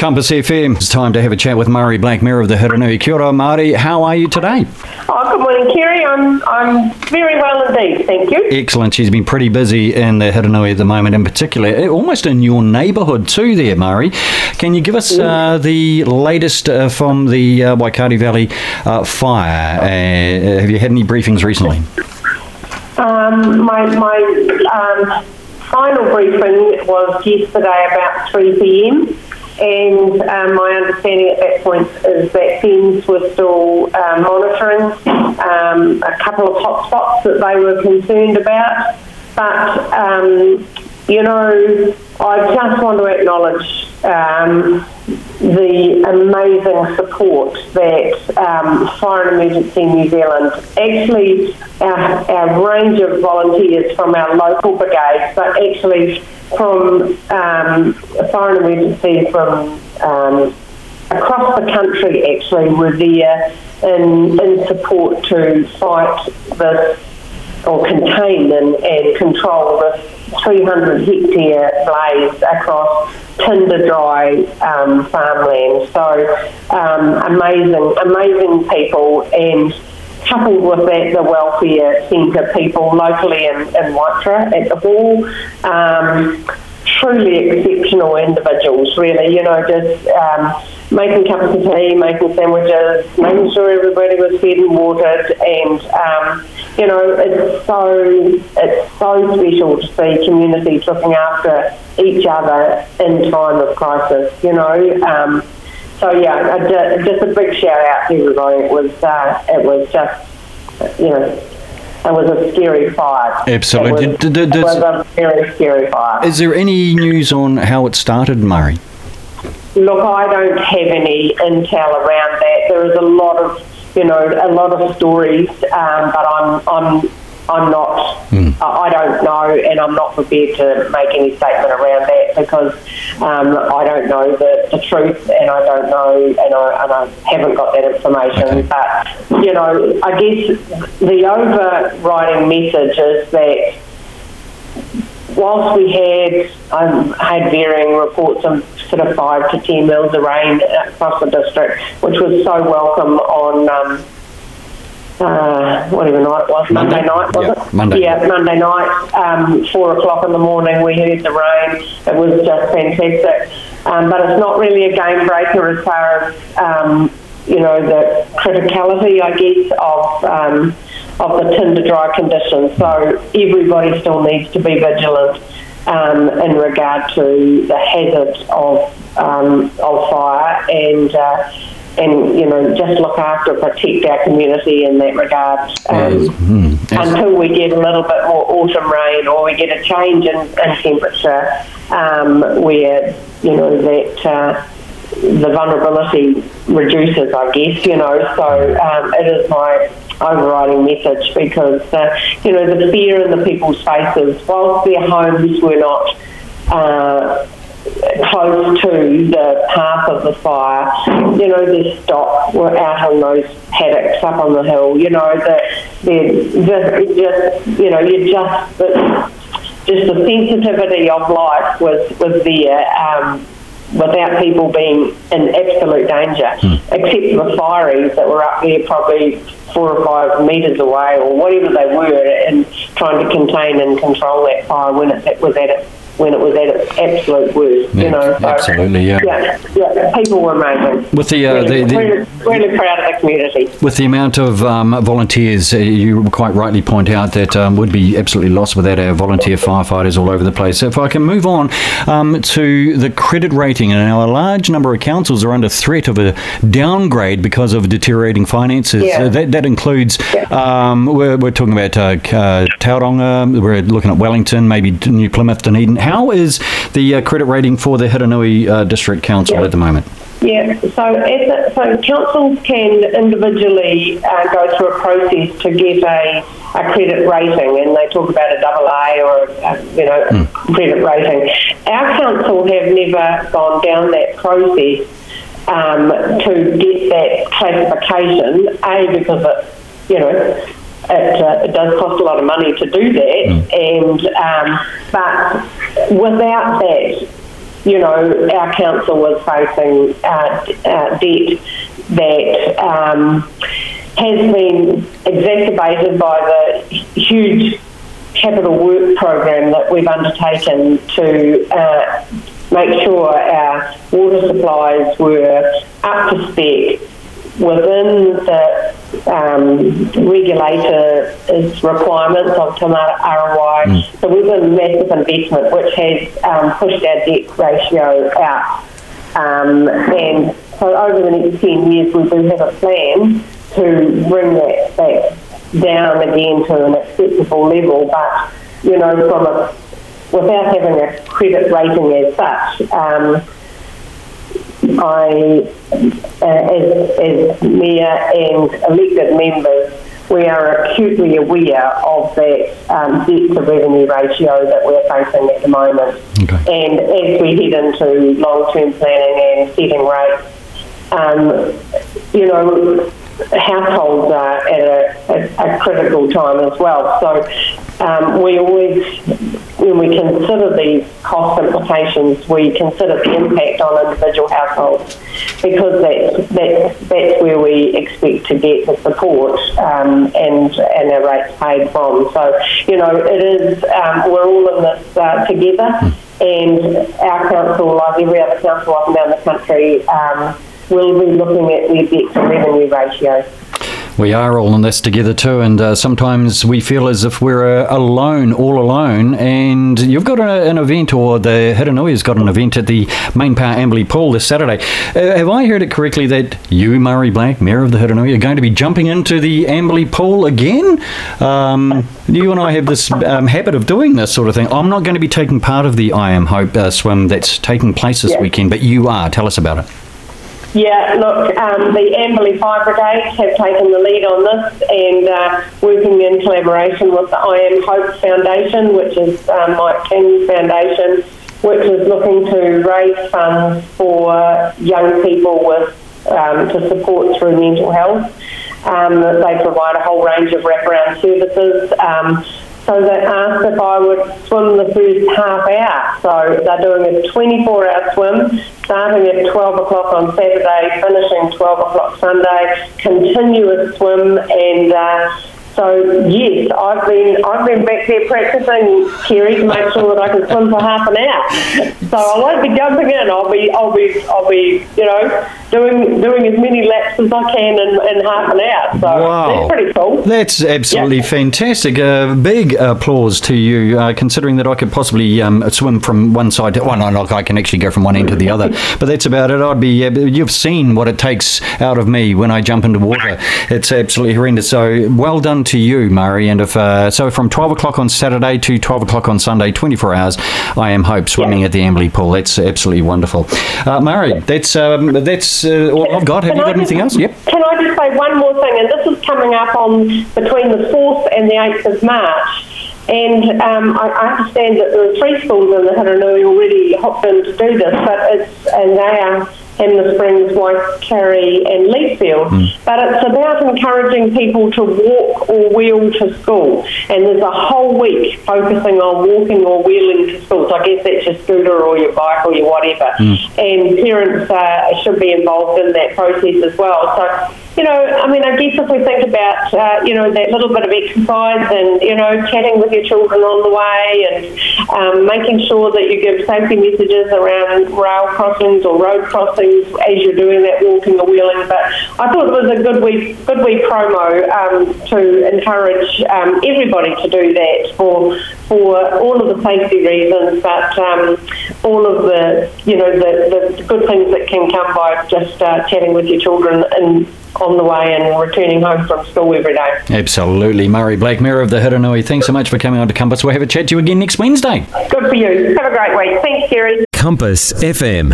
Compass FM. It's time to have a chat with Marie Blackmere of the Hurunui. Kia ora, Marie. How are you today? Oh, good morning, Kerry. I'm I'm very well indeed, thank you. Excellent. She's been pretty busy in the Hurunui at the moment, in particular, eh, almost in your neighbourhood too. There, Marie. Can you give us uh, the latest uh, from the uh, Waikari Valley uh, fire? Uh, have you had any briefings recently? Um, my my um, final briefing was yesterday about 3 p.m. And um, my understanding at that point is that FENZ were still uh, monitoring um, a couple of hotspots that they were concerned about. But, um, you know, I just want to acknowledge um, the amazing support that um, Fire and Emergency New Zealand, actually our, our range of volunteers from our local brigades, but actually from um, Fire and Emergency from um, across the country actually were there in, in support to fight this or contain and, and control this 300 hectare blaze across tinder dry um, farmland. So um, amazing, amazing people and coupled with that the welfare centre people locally in, in Waitara at the hall. Um, truly exceptional individuals, really, you know, just um, making cups of tea, making sandwiches, making sure everybody was fed and watered, and um, you know, it's so it's so special to see communities looking after each other in time of crisis. You know, um, so yeah, just a big shout out to everybody. It was uh, it was just you know it was a scary fire. Absolutely. It was, it was a very scary fire. Is there any news on how it started, Marie? Look, I don't have any intel around that. There is a lot of you know, a lot of stories, um, but I'm, I'm, I'm not, mm. I don't know, and I'm not prepared to make any statement around that because um, I don't know the, the truth, and I don't know, and I, and I haven't got that information. Okay. But you know, I guess the overriding message is that whilst we had um, had varying reports of sort of five to ten mils of rain across the district, which was so welcome on um, uh, whatever night it was, Monday, Monday night, was yeah, it? Monday. Yeah, Monday night, um, four o'clock in the morning, we heard the rain. It was just fantastic. Um, but it's not really a game breaker as far as, um, you know, the criticality, I guess, of um, of the tinder dry conditions. So everybody still needs to be vigilant um, in regard to the hazard of um, of fire and. Uh, and you know, just look after, protect our community in that regard. Um, mm-hmm. Until we get a little bit more autumn rain, or we get a change in, in temperature, um, where you know that uh, the vulnerability reduces, I guess. You know, so um, it is my overriding message because, uh, you know, the fear in the people's faces, whilst their homes were not uh, close to the path of the fire, you know, their stock were out on those paddocks up on the hill, you know, that they're just, just, you know, you just, just the sensitivity of life was, was there. Um, without people being in absolute danger, mm. except the fireys that were up there probably four or five metres away or whatever they were and trying to contain and control that fire when it was at its when it was at its absolute worst. Yeah, you know, so, absolutely, yeah. yeah. Yeah, people were amazing. With the, uh, really, the, the really, really, proud of the community. With the amount of um, volunteers, uh, you quite rightly point out that um, would be absolutely lost without our volunteer firefighters all over the place. So if I can move on um, to the credit rating, and now a large number of councils are under threat of a downgrade because of deteriorating finances. Yeah. Uh, that, that includes, yeah. Um, we're, we're talking about uh, uh, Tauranga, we're looking at Wellington, maybe New Plymouth, Dunedin. How is the uh, credit rating for the Hurunui uh, District Council yeah. at the moment? Yeah, so a, so councils can individually uh, go through a process to get a, a credit rating, and they talk about a double A or a, you know mm. credit rating. Our council have never gone down that process um, to get that classification. A because it you know it, uh, it, does cost a lot of money to do that, mm. and um, but without that, you know, our council was facing uh, uh, debt that um, has been exacerbated by the huge capital work program that we've undertaken to uh, make sure our water supplies were up to spec within the um, regulator's requirements of Taumata Arowai. So we've a massive investment which has um, pushed our debt ratio out. Um, and so over the next 10 years we do have a plan to bring that back down again to an acceptable level. But, you know, from a, without having a credit rating as such, um, I, uh, as, as mayor and elected members, we are acutely aware of that um, debt to revenue ratio that we're facing at the moment. Okay. And as we head into long term planning and setting rates, um, you know, households are at a, a, a critical time as well. So um, we always, when we consider these cost implications, we consider the impact on individual households because that's, that's, that's where we expect to get the support um, and, and our rates paid from. So, you know, it is, um, we're all in this uh, together and our council, like every other council up and down the country, um, will be looking at their debt to revenue ratio. We are all in this together too, and uh, sometimes we feel as if we're uh, alone, all alone. And you've got a, an event, or the Hurunui's got an event at the MainPower Amberley Pool this Saturday. Uh, have I heard it correctly that you, Marie Black, Mayor of the Hurunui, are going to be jumping into the Amberley Pool again? Um, you and I have this um, habit of doing this sort of thing. I'm not going to be taking part of the I Am Hope uh, swim that's taking place this Yeah. weekend, but you are. Tell us about it. Yeah, look, um, the Amberley Fire Brigade have taken the lead on this and uh, working in collaboration with the I Am Hope Foundation, which is um, Mike King's foundation, which is looking to raise funds for young people with um, to support through mental health. Um, they provide a whole range of wraparound services. Um, so they asked if I would swim the first half hour. So they're doing a 24 hour swim, starting at 12 o'clock on Saturday, finishing 12 o'clock Sunday, continuous swim. And uh, so, yes, I've been, I've been back there practicing, Kerry, to make sure that I can swim for half an hour. So I won't be jumping in. I'll be, I'll be, I'll be, you know, doing doing as many laps as I can in, in half an hour. So Wow. that's pretty cool. That's absolutely fantastic. Uh, big applause to you, uh, considering that I could possibly um, swim from one side to well, no, look, I can actually go from one end to the other. But that's about it. I'd be. Uh, you've seen what it takes out of me when I jump into water. It's absolutely horrendous. So well done to you, Marie. And if uh, so, from twelve o'clock on Saturday to twelve o'clock on Sunday, twenty-four hours, I am Hope swimming at the Amberley Pool. That's absolutely wonderful. Uh, Marie, that's um, that's uh, all I've got. Have Can you I got anything else? Yep. Can I just say one more thing? And this is coming up on between the 4th and the 8th of March. And um, I, I understand that there are three schools in the Hurunui already hopped in to do this, but it's and they are Hanmer Springs, Waikari, and Leithfield. But it's about encouraging people to walk or wheel to school. And there's a whole week focusing on walking or wheeling to school. So I guess that's your scooter or your bike or your whatever. And parents uh, should be involved in that process as well. So you know, I mean, I guess if we think about, uh, you know, that little bit of exercise and, you know, chatting with your children on the way and um, making sure that you give safety messages around rail crossings or road crossings as you're doing that walking or wheeling. But I thought it was a good wee, good wee promo um, to encourage um, everybody to do that for for all of the safety reasons, but um, all of the, you know, the, the good things that can come by just uh, chatting with your children and on the way and returning home from school every day. Absolutely. Marie Black, Mayor of the Hurunui, thanks so much for coming on to Compass. We'll have a chat to you again next Wednesday. Good for you. Have a great week. Thanks, Kerry. Compass FM.